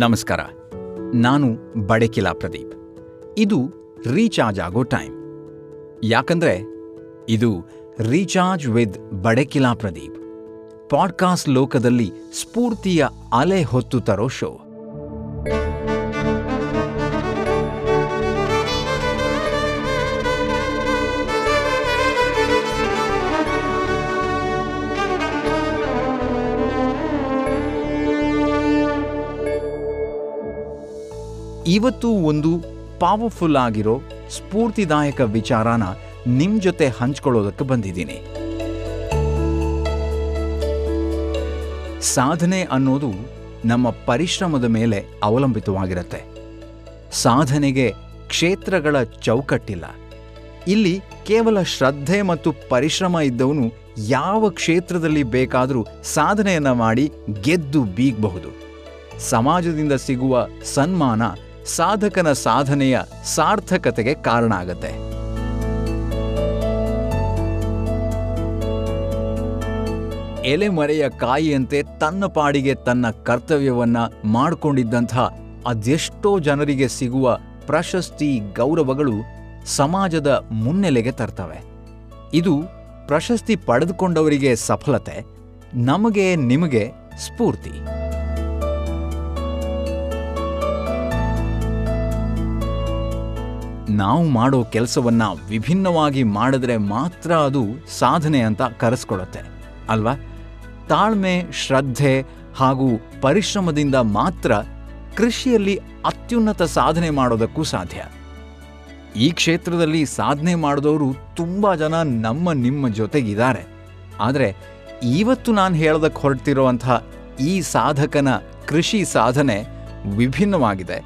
ನಮಸ್ಕಾರ. ನಾನು ಬಡಕಿಲಾ ಪ್ರದೀಪ್. ಇದು ರೀಚಾರ್ಜ್ ಆಗೋ ಟೈಮ್. ಯಾಕಂದ್ರೆ ಇದು recharge with Badakila Pradeep. Podcast ಲೋಕದಲ್ಲಿ ಸ್ಫೂರ್ತಿಯ ಅಲೆ ಹೊತ್ತು ತರೋ ಶೋ. ಇವತ್ತು ಒಂದು ಪವರ್ಫುಲ್ ಆಗಿರೋ ಸ್ಫೂರ್ತಿದಾಯಕ ವಿಚಾರನ ನಿಮ್ ಜೊತೆ ಹಂಚ್ಕೊಳ್ಳೋದಕ್ಕೆ ಬಂದಿದ್ದೀನಿ. ಸಾಧನೆ ಅನ್ನೋದು ನಮ್ಮ ಪರಿಶ್ರಮದ ಮೇಲೆ ಅವಲಂಬಿತವಾಗಿರುತ್ತೆ. ಸಾಧನೆಗೆ ಕ್ಷೇತ್ರಗಳ ಚೌಕಟ್ಟಿಲ್ಲ. ಇಲ್ಲಿ ಕೇವಲ ಶ್ರದ್ಧೆ ಮತ್ತು ಪರಿಶ್ರಮ ಇದ್ದವನು ಯಾವ ಕ್ಷೇತ್ರದಲ್ಲಿ ಬೇಕಾದರೂ ಸಾಧನೆಯನ್ನು ಮಾಡಿ ಗೆದ್ದು ಬೀಗಬಹುದು. ಸಮಾಜದಿಂದ ಸಿಗುವ ಸನ್ಮಾನ ಸಾಧಕನ ಸಾಧನೆಯ ಸಾರ್ಥಕತೆಗೆ ಕಾರಣ ಆಗತ್ತೆ. ಎಲೆಮರೆಯ ಕಾಯಿಯಂತೆ ತನ್ನ ಪಾಡಿಗೆ ತನ್ನ ಕರ್ತವ್ಯವನ್ನ ಮಾಡಿಕೊಂಡಿದ್ದಂಥ ಅದೆಷ್ಟೋ ಜನರಿಗೆ ಸಿಗುವ ಪ್ರಶಸ್ತಿ ಗೌರವಗಳು ಸಮಾಜದ ಮುನ್ನೆಲೆಗೆ ತರ್ತವೆ. ಇದು ಪ್ರಶಸ್ತಿ ಪಡೆದುಕೊಂಡವರಿಗೆ ಸಫಲತೆ, ನಮಗೆ ನಿಮಗೆ ಸ್ಫೂರ್ತಿ. ನಾವು ಮಾಡೋ ಕೆಲಸವನ್ನ ವಿಭಿನ್ನವಾಗಿ ಮಾಡಿದ್ರೆ ಮಾತ್ರ ಅದು ಸಾಧನೆ ಅಂತ ಕರೆಸ್ಕೊಳ್ಳುತ್ತೆ ಅಲ್ವಾ? ತಾಳ್ಮೆ, ಶ್ರದ್ಧೆ ಹಾಗೂ ಪರಿಶ್ರಮದಿಂದ ಮಾತ್ರ ಕೃಷಿಯಲ್ಲಿ ಅತ್ಯುನ್ನತ ಸಾಧನೆ ಮಾಡೋದಕ್ಕೂ ಸಾಧ್ಯ. ಈ ಕ್ಷೇತ್ರದಲ್ಲಿ ಸಾಧನೆ ಮಾಡಿದವರು ತುಂಬ ಜನ ನಮ್ಮ ನಿಮ್ಮ ಜೊತೆಗಿದ್ದಾರೆ. ಆದರೆ ಇವತ್ತು ನಾನು ಹೇಳೋದಕ್ಕೆ ಹೊರಟಿರುವಂತಹ ಈ ಸಾಧಕನ ಕೃಷಿ ಸಾಧನೆ ವಿಭಿನ್ನವಾಗಿದೆ.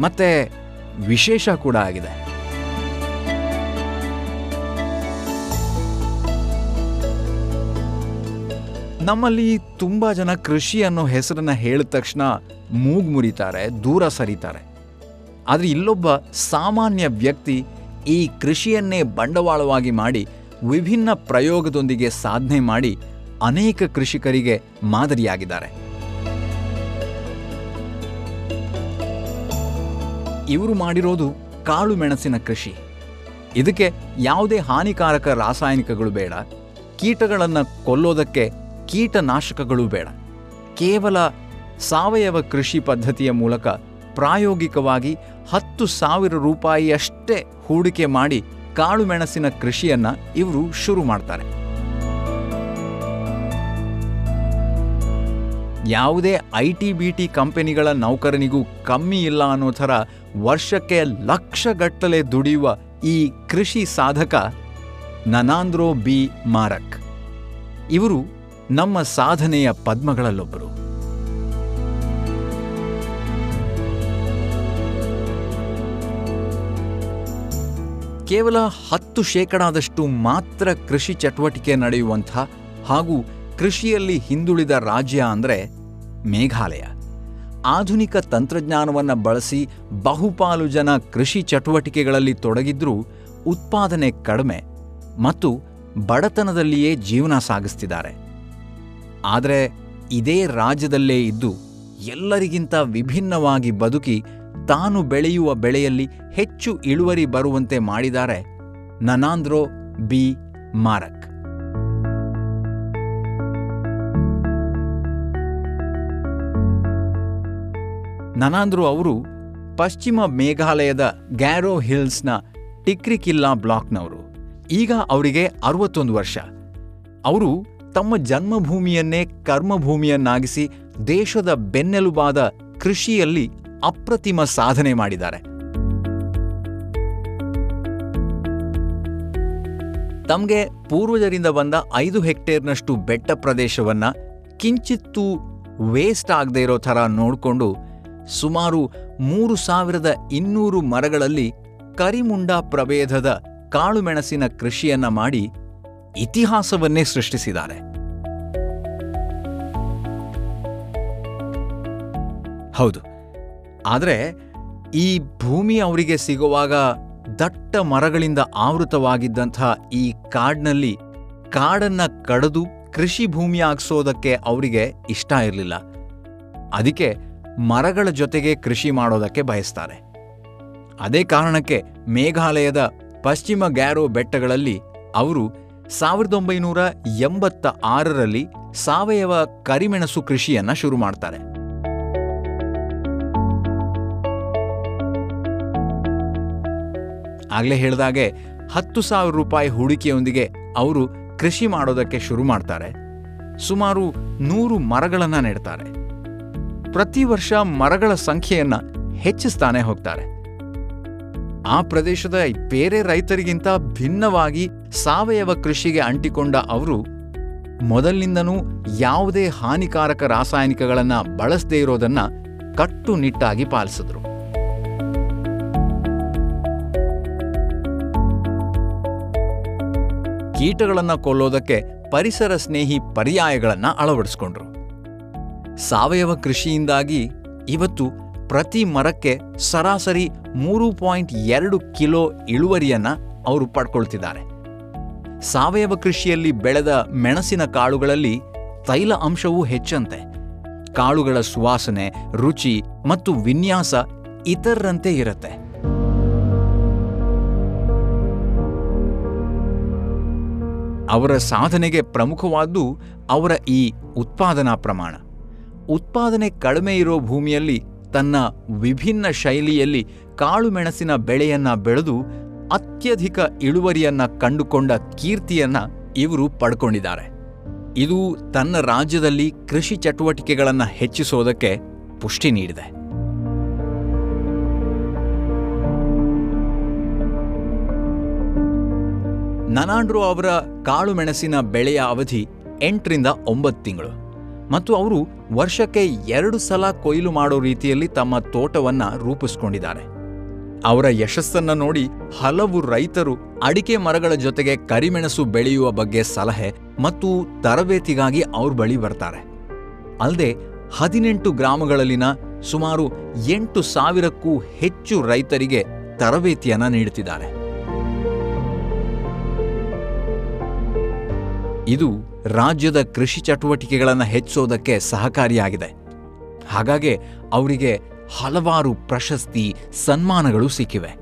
ಮತ್ತೆ ವಿಶೇಷ ಕೂಡ ಆಗಿದೆ. ನಮ್ಮಲ್ಲಿ ತುಂಬ ಜನ ಕೃಷಿ ಅನ್ನೋ ಹೆಸರನ್ನ ಹೇಳಿದ ತಕ್ಷಣ ಮೂಗು ಮುರಿತಾರೆ, ದೂರ ಸರಿತಾರೆ. ಆದರೆ ಇಲ್ಲೊಬ್ಬ ಸಾಮಾನ್ಯ ವ್ಯಕ್ತಿ ಈ ಕೃಷಿಯನ್ನೇ ಬಂಡವಾಳವಾಗಿ ಮಾಡಿ ವಿಭಿನ್ನ ಪ್ರಯೋಗದೊಂದಿಗೆ ಸಾಧನೆ ಮಾಡಿ ಅನೇಕ ಕೃಷಿಕರಿಗೆ ಮಾದರಿಯಾಗಿದ್ದಾರೆ. ಇವರು ಮಾಡಿರೋದು ಕಾಳು ಮೆಣಸಿನ ಕೃಷಿ. ಇದಕ್ಕೆ ಯಾವುದೇ ಹಾನಿಕಾರಕ ರಾಸಾಯನಿಕಗಳು ಬೇಡ. ಕೀಟಗಳನ್ನು ಕೊಲ್ಲೋದಕ್ಕೆ ಕೀಟನಾಶಕಗಳು ಬೇಡ. ಕೇವಲ ಸಾವಯವ ಕೃಷಿ ಪದ್ಧತಿಯ ಮೂಲಕ ಪ್ರಾಯೋಗಿಕವಾಗಿ ಹತ್ತು ಸಾವಿರ ರೂಪಾಯಿಯಷ್ಟೇ ಹೂಡಿಕೆ ಮಾಡಿ ಕಾಳು ಮೆಣಸಿನ ಕೃಷಿಯನ್ನ ಇವರು ಶುರು ಮಾಡ್ತಾರೆ. ಯಾವುದೇ ಐ ಟಿ ಬಿ ಟಿ ಕಂಪನಿಗಳ ನೌಕರನಿಗೂ ಕಮ್ಮಿ ಇಲ್ಲ ಅನ್ನೋ ಥರ ವರ್ಷಕ್ಕೆ ಲಕ್ಷಗಟ್ಟಲೆ ದುಡಿಯುವ ಈ ಕೃಷಿ ಸಾಧಕ ನನಾಂದ್ರೋ ಬಿ. ಮಾರಕ್. ಇವರು ನಮ್ಮ ಸಾಧನೆಯ ಪದ್ಮಗಳಲ್ಲೊಬ್ಬರು. ಕೇವಲ ಹತ್ತು ಶೇಕಡಾದಷ್ಟು ಮಾತ್ರ ಕೃಷಿ ಚಟುವಟಿಕೆ ನಡೆಯುವಂಥ ಹಾಗೂ ಕೃಷಿಯಲ್ಲಿ ಹಿಂದುಳಿದ ರಾಜ್ಯ ಅಂದರೆ ಮೇಘಾಲಯ. ಆಧುನಿಕ ತಂತ್ರಜ್ಞಾನವನ್ನು ಬಳಸಿ ಬಹುಪಾಲು ಜನ ಕೃಷಿ ಚಟುವಟಿಕೆಗಳಲ್ಲಿ ತೊಡಗಿದ್ರೂ ಉತ್ಪಾದನೆ ಕಡಿಮೆ ಮತ್ತು ಬಡತನದಲ್ಲಿಯೇ ಜೀವನ ಸಾಗಿಸ್ತಿದ್ದಾರೆ. ಆದರೆ ಇದೇ ರಾಜ್ಯದಲ್ಲೇ ಇದ್ದು ಎಲ್ಲರಿಗಿಂತ ವಿಭಿನ್ನವಾಗಿ ಬದುಕಿ ತಾನು ಬೆಳೆಯುವ ಬೆಳೆಯಲ್ಲಿ ಹೆಚ್ಚು ಇಳುವರಿ ಬರುವಂತೆ ಮಾಡಿದ್ದಾರೆ ನನಾಂದ್ರೋ ಬಿ. ಮಾರಕ್. ನನಾಂದ್ರು ಅವರು ಪಶ್ಚಿಮ ಮೇಘಾಲಯದ ಗ್ಯಾರೋ ಹಿಲ್ಸ್ನ ಟಿಕ್ರಿಕಿಲ್ಲಾ ಬ್ಲಾಕ್ನವರು. ಈಗ ಅವರಿಗೆ ಅರವತ್ತೊಂದು ವರ್ಷ. ಅವರು ತಮ್ಮ ಜನ್ಮಭೂಮಿಯನ್ನೇ ಕರ್ಮಭೂಮಿಯನ್ನಾಗಿಸಿ ದೇಶದ ಬೆನ್ನೆಲುಬಾದ ಕೃಷಿಯಲ್ಲಿ ಅಪ್ರತಿಮ ಸಾಧನೆ ಮಾಡಿದ್ದಾರೆ. ತಮಗೆ ಪೂರ್ವಜರಿಂದ ಬಂದ ಐದು ಹೆಕ್ಟೇರ್ನಷ್ಟು ಬೆಟ್ಟ ಪ್ರದೇಶವನ್ನ ಕಿಂಚಿತ್ತೂ ವೇಸ್ಟ್ ಆಗದೆ ಇರೋ ಥರ ನೋಡಿಕೊಂಡು ಸುಮಾರು ಮೂರು ಸಾವಿರದ ಇನ್ನೂರು ಮರಗಳಲ್ಲಿ ಕರಿಮುಂಡ ಪ್ರಭೇದದ ಕಾಳುಮೆಣಸಿನ ಕೃಷಿಯನ್ನ ಮಾಡಿ ಇತಿಹಾಸವನ್ನೇ ಸೃಷ್ಟಿಸಿದ್ದಾರೆ. ಹೌದು. ಆದರೆ ಈ ಭೂಮಿ ಅವರಿಗೆ ಸಿಗುವಾಗ ದಟ್ಟ ಮರಗಳಿಂದ ಆವೃತವಾಗಿದ್ದಂಥ ಈ ಕಾಡ್ನಲ್ಲಿ ಕಾಡನ್ನ ಕಡಿದು ಕೃಷಿ ಭೂಮಿ ಆಗ್ಸೋದಕ್ಕೆ ಅವರಿಗೆ ಇಷ್ಟ ಇರಲಿಲ್ಲ. ಅದಕ್ಕೆ ಮರಗಳ ಜೊತೆಗೆ ಕೃಷಿ ಮಾಡೋದಕ್ಕೆ ಬಯಸ್ತಾರೆ. ಅದೇ ಕಾರಣಕ್ಕೆ ಮೇಘಾಲಯದ ಪಶ್ಚಿಮ ಗ್ಯಾರೋ ಬೆಟ್ಟಗಳಲ್ಲಿ ಅವರು ಸಾವಿರದ ಒಂಬೈನೂರ ಎಂಬತ್ತ ಆರರಲ್ಲಿ ಸಾವಯವ ಕರಿಮೆಣಸು ಕೃಷಿಯನ್ನ ಶುರು ಮಾಡ್ತಾರೆ. ಆಗಲೇ ಹೇಳಿದಾಗೆ ಹತ್ತು ಸಾವಿರ ರೂಪಾಯಿ ಹೂಡಿಕೆಯೊಂದಿಗೆ ಅವರು ಕೃಷಿ ಮಾಡೋದಕ್ಕೆ ಶುರು ಮಾಡ್ತಾರೆ. ಸುಮಾರು ನೂರು ಮರಗಳನ್ನು ನೆಡ್ತಾರೆ. ಪ್ರತಿ ವರ್ಷ ಮರಗಳ ಸಂಖ್ಯೆಯನ್ನ ಹೆಚ್ಚಿಸ್ತಾನೆ ಹೋಗ್ತಾರೆ. ಆ ಪ್ರದೇಶದ ಬೇರೆ ರೈತರಿಗಿಂತ ಭಿನ್ನವಾಗಿ ಸಾವಯವ ಕೃಷಿಗೆ ಅಂಟಿಕೊಂಡ ಅವರು ಮೊದಲಿನಿಂದನೂ ಯಾವುದೇ ಹಾನಿಕಾರಕ ರಾಸಾಯನಿಕಗಳನ್ನ ಬಳಸದೇ ಇರೋದನ್ನ ಕಟ್ಟುನಿಟ್ಟಾಗಿ ಪಾಲಿಸಿದ್ರು. ಕೀಟಗಳನ್ನ ಕೊಲ್ಲೋದಕ್ಕೆ ಪರಿಸರ ಸ್ನೇಹಿ ಪರ್ಯಾಯಗಳನ್ನ ಅಳವಡಿಸ್ಕೊಂಡ್ರು. ಸಾವಯವ ಕೃಷಿಯಿಂದಾಗಿ ಇವತ್ತು ಪ್ರತಿ ಮರಕ್ಕೆ ಸರಾಸರಿ ಮೂರು ಪಾಯಿಂಟ್ ಎರಡು ಕಿಲೋ ಇಳುವರಿಯನ್ನು ಅವರು ಪಡ್ಕೊಳ್ತಿದ್ದಾರೆ. ಸಾವಯವ ಕೃಷಿಯಲ್ಲಿ ಬೆಳೆದ ಮೆಣಸಿನ ಕಾಳುಗಳಲ್ಲಿ ತೈಲ ಅಂಶವೂ ಹೆಚ್ಚಂತೆ. ಕಾಳುಗಳ ಸುವಾಸನೆ, ರುಚಿ ಮತ್ತು ವಿನ್ಯಾಸ ಇತರರಂತೆ ಇರುತ್ತೆ. ಅವರ ಸಾಧನೆಗೆ ಪ್ರಮುಖವಾದ್ದು ಅವರ ಈ ಉತ್ಪಾದನಾ ಪ್ರಮಾಣ. ಉತ್ಪಾದನೆ ಕಡಿಮೆ ಇರೋ ಭೂಮಿಯಲ್ಲಿ ತನ್ನ ವಿಭಿನ್ನ ಶೈಲಿಯಲ್ಲಿ ಕಾಳುಮೆಣಸಿನ ಬೆಳೆಯನ್ನ ಬೆಳೆದು ಅತ್ಯಧಿಕ ಇಳುವರಿಯನ್ನ ಕಂಡುಕೊಂಡ ಕೀರ್ತಿಯನ್ನ ಇವರು ಪಡ್ಕೊಂಡಿದ್ದಾರೆ. ಇದು ತನ್ನ ರಾಜ್ಯದಲ್ಲಿ ಕೃಷಿ ಚಟುವಟಿಕೆಗಳನ್ನು ಹೆಚ್ಚಿಸೋದಕ್ಕೆ ಪುಷ್ಟಿ ನೀಡಿದೆ. ನನಾಂಡ್ರೋ ಅವರ ಕಾಳುಮೆಣಸಿನ ಬೆಳೆಯ ಅವಧಿ ಎಂಟರಿಂದ ಒಂಬತ್ತು ತಿಂಗಳು. ಮತ್ತು ಅವರು ವರ್ಷಕ್ಕೆ ಎರಡು ಸಲ ಕೊಯ್ಲು ಮಾಡೋ ರೀತಿಯಲ್ಲಿ ತಮ್ಮ ತೋಟವನ್ನ ರೂಪಿಸ್ಕೊಂಡಿದ್ದಾರೆ. ಅವರ ಯಶಸ್ಸನ್ನ ನೋಡಿ ಹಲವು ರೈತರು ಅಡಿಕೆ ಮರಗಳ ಜೊತೆಗೆ ಕರಿಮೆಣಸು ಬೆಳೆಯುವ ಬಗ್ಗೆ ಸಲಹೆ ಮತ್ತು ತರಬೇತಿಗಾಗಿ ಅವ್ರ ಬಳಿ ಬರ್ತಾರೆ. ಅಲ್ಲದೆ ಹದಿನೆಂಟು ಗ್ರಾಮಗಳಲ್ಲಿನ ಸುಮಾರು ಎಂಟು ಸಾವಿರಕ್ಕೂ ಹೆಚ್ಚು ರೈತರಿಗೆ ತರಬೇತಿಯನ್ನು ನೀಡುತ್ತಿದ್ದಾರೆ. ಇದು ರಾಜ್ಯದ ಕೃಷಿ ಚಟುವಟಿಕೆಗಳನ್ನು ಹೆಚ್ಚಿಸೋದಕ್ಕೆ ಸಹಕಾರಿಯಾಗಿದೆ. ಹಾಗಾಗಿ ಅವರಿಗೆ ಹಲವಾರು ಪ್ರಶಸ್ತಿ, ಸನ್ಮಾನಗಳು ಸಿಕ್ಕಿವೆ.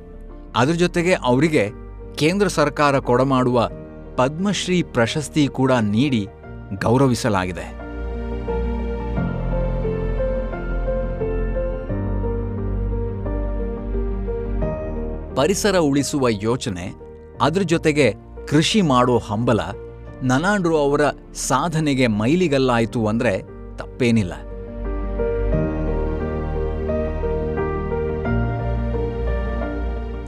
ಅದರ ಜೊತೆಗೆ ಅವರಿಗೆ ಕೇಂದ್ರ ಸರ್ಕಾರ ಕೊಡಮಾಡುವ ಪದ್ಮಶ್ರೀ ಪ್ರಶಸ್ತಿ ಕೂಡ ನೀಡಿ ಗೌರವಿಸಲಾಗಿದೆ. ಪರಿಸರ ಉಳಿಸುವ ಯೋಚನೆ, ಅದರ ಜೊತೆಗೆ ಕೃಷಿ ಮಾಡೋ ಹಂಬಲ ನನಾಂಡ್ರು ಅವರ ಸಾಧನೆಗೆ ಮೈಲಿಗಲ್ಲಾಯಿತು ಅಂದ್ರೆ ತಪ್ಪೇನಿಲ್ಲ.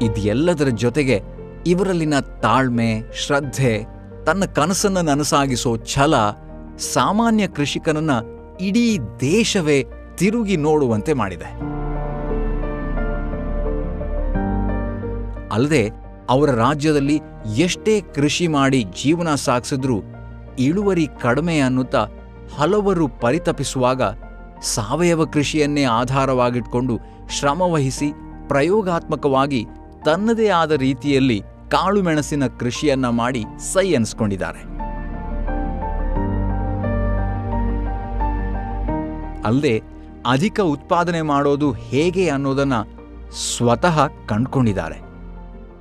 ಇದೆಲ್ಲದರ ಜೊತೆಗೆ ಇವರಲ್ಲಿನ ತಾಳ್ಮೆ, ಶ್ರದ್ಧೆ, ತನ್ನ ಕನಸನ್ನು ನನಸಾಗಿಸೋ ಛಲ ಸಾಮಾನ್ಯ ಕೃಷಿಕನನ್ನ ಇಡೀ ದೇಶವೇ ತಿರುಗಿ ನೋಡುವಂತೆ ಮಾಡಿದೆ. ಅಲ್ಲದೆ ಅವರ ರಾಜ್ಯದಲ್ಲಿ ಎಷ್ಟೇ ಕೃಷಿ ಮಾಡಿ ಜೀವನ ಸಾಗಿಸಿದ್ರೂ ಇಳುವರಿ ಕಡಿಮೆ ಅನ್ನುತ್ತಾ ಹಲವರು ಪರಿತಪಿಸುವಾಗ ಸಾವಯವ ಕೃಷಿಯನ್ನೇ ಆಧಾರವಾಗಿಟ್ಕೊಂಡು ಶ್ರಮವಹಿಸಿ ಪ್ರಯೋಗಾತ್ಮಕವಾಗಿ ತನ್ನದೇ ಆದ ರೀತಿಯಲ್ಲಿ ಕಾಳುಮೆಣಸಿನ ಕೃಷಿಯನ್ನ ಮಾಡಿ ಸೈ ಅನ್ಸ್ಕೊಂಡಿದ್ದಾರೆ. ಅಲ್ಲದೆ ಅಧಿಕ ಉತ್ಪಾದನೆ ಮಾಡೋದು ಹೇಗೆ ಅನ್ನೋದನ್ನ ಸ್ವತಃ ಕಂಡ್ಕೊಂಡಿದ್ದಾರೆ.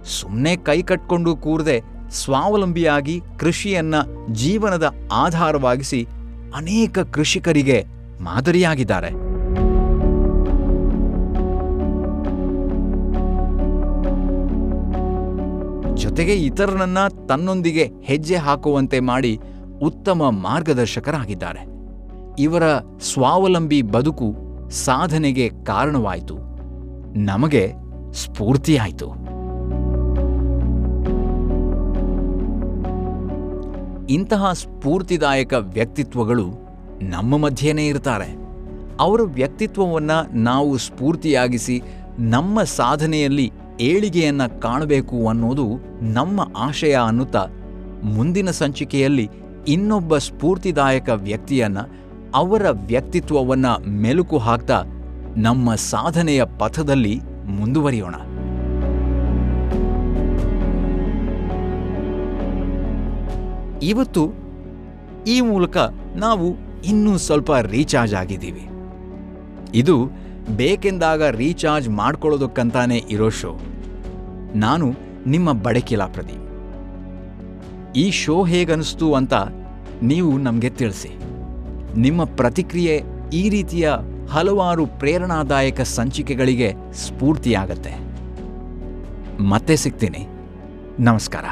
ಸುಮ್ಮನೆ ಕೈ ಕಟ್ಕೊಂಡು ಕೂರದೆ ಸ್ವಾವಲಂಬಿಯಾಗಿ ಕೃಷಿಯನ್ನ ಜೀವನದ ಆಧಾರವಾಗಿಸಿ ಅನೇಕ ಕೃಷಿಕರಿಗೆ ಮಾದರಿಯಾಗಿದ್ದಾರೆ. ಜೊತೆಗೆ ಇತರರನ್ನ ತನ್ನೊಂದಿಗೆ ಹೆಜ್ಜೆ ಹಾಕುವಂತೆ ಮಾಡಿ ಉತ್ತಮ ಮಾರ್ಗದರ್ಶಕರಾಗಿದ್ದಾರೆ. ಇವರ ಸ್ವಾವಲಂಬಿ ಬದುಕು ಸಾಧನೆಗೆ ಕಾರಣವಾಯಿತು. ನಮಗೆ ಸ್ಫೂರ್ತಿಯಾಯಿತು. ಇಂತಹ ಸ್ಫೂರ್ತಿದಾಯಕ ವ್ಯಕ್ತಿತ್ವಗಳು ನಮ್ಮ ಮಧ್ಯೆಯೇ ಇರ್ತಾರೆ. ಅವರ ವ್ಯಕ್ತಿತ್ವವನ್ನು ನಾವು ಸ್ಫೂರ್ತಿಯಾಗಿಸಿ ನಮ್ಮ ಸಾಧನೆಯಲ್ಲಿ ಏಳಿಗೆಯನ್ನು ಕಾಣಬೇಕು ಅನ್ನೋದು ನಮ್ಮ ಆಶಯ ಅನ್ನುತ್ತಾ ಮುಂದಿನ ಸಂಚಿಕೆಯಲ್ಲಿ ಇನ್ನೊಬ್ಬ ಸ್ಫೂರ್ತಿದಾಯಕ ವ್ಯಕ್ತಿಯನ್ನು ಅವರ ವ್ಯಕ್ತಿತ್ವವನ್ನು ಮೆಲುಕು ಹಾಕ್ತಾ ನಮ್ಮ ಸಾಧನೆಯ ಪಥದಲ್ಲಿ ಮುಂದುವರಿಯೋಣ. ಇವತ್ತು ಈ ಮೂಲಕ ನಾವು ಇನ್ನೂ ಸ್ವಲ್ಪ ರೀಚಾರ್ಜ್ ಆಗಿದ್ದೀವಿ. ಇದು ಬೇಕೆಂದಾಗ ರೀಚಾರ್ಜ್ ಮಾಡ್ಕೊಳ್ಳೋದಕ್ಕಂತಾನೆ ಇರೋ ಶೋ. ನಾನು ನಿಮ್ಮ ಬಡಕಿಲಾ ಪ್ರದೀಪ್. ಈ ಶೋ ಹೇಗನ್ನಿಸ್ತು ಅಂತ ನೀವು ನಮಗೆ ತಿಳಿಸಿ. ನಿಮ್ಮ ಪ್ರತಿಕ್ರಿಯೆ ಈ ರೀತಿಯ ಹಲವಾರು ಪ್ರೇರಣಾದಾಯಕ ಸಂಚಿಕೆಗಳಿಗೆ ಸ್ಫೂರ್ತಿಯಾಗತ್ತೆ. ಮತ್ತೆ ಸಿಗ್ತೀನಿ. ನಮಸ್ಕಾರ.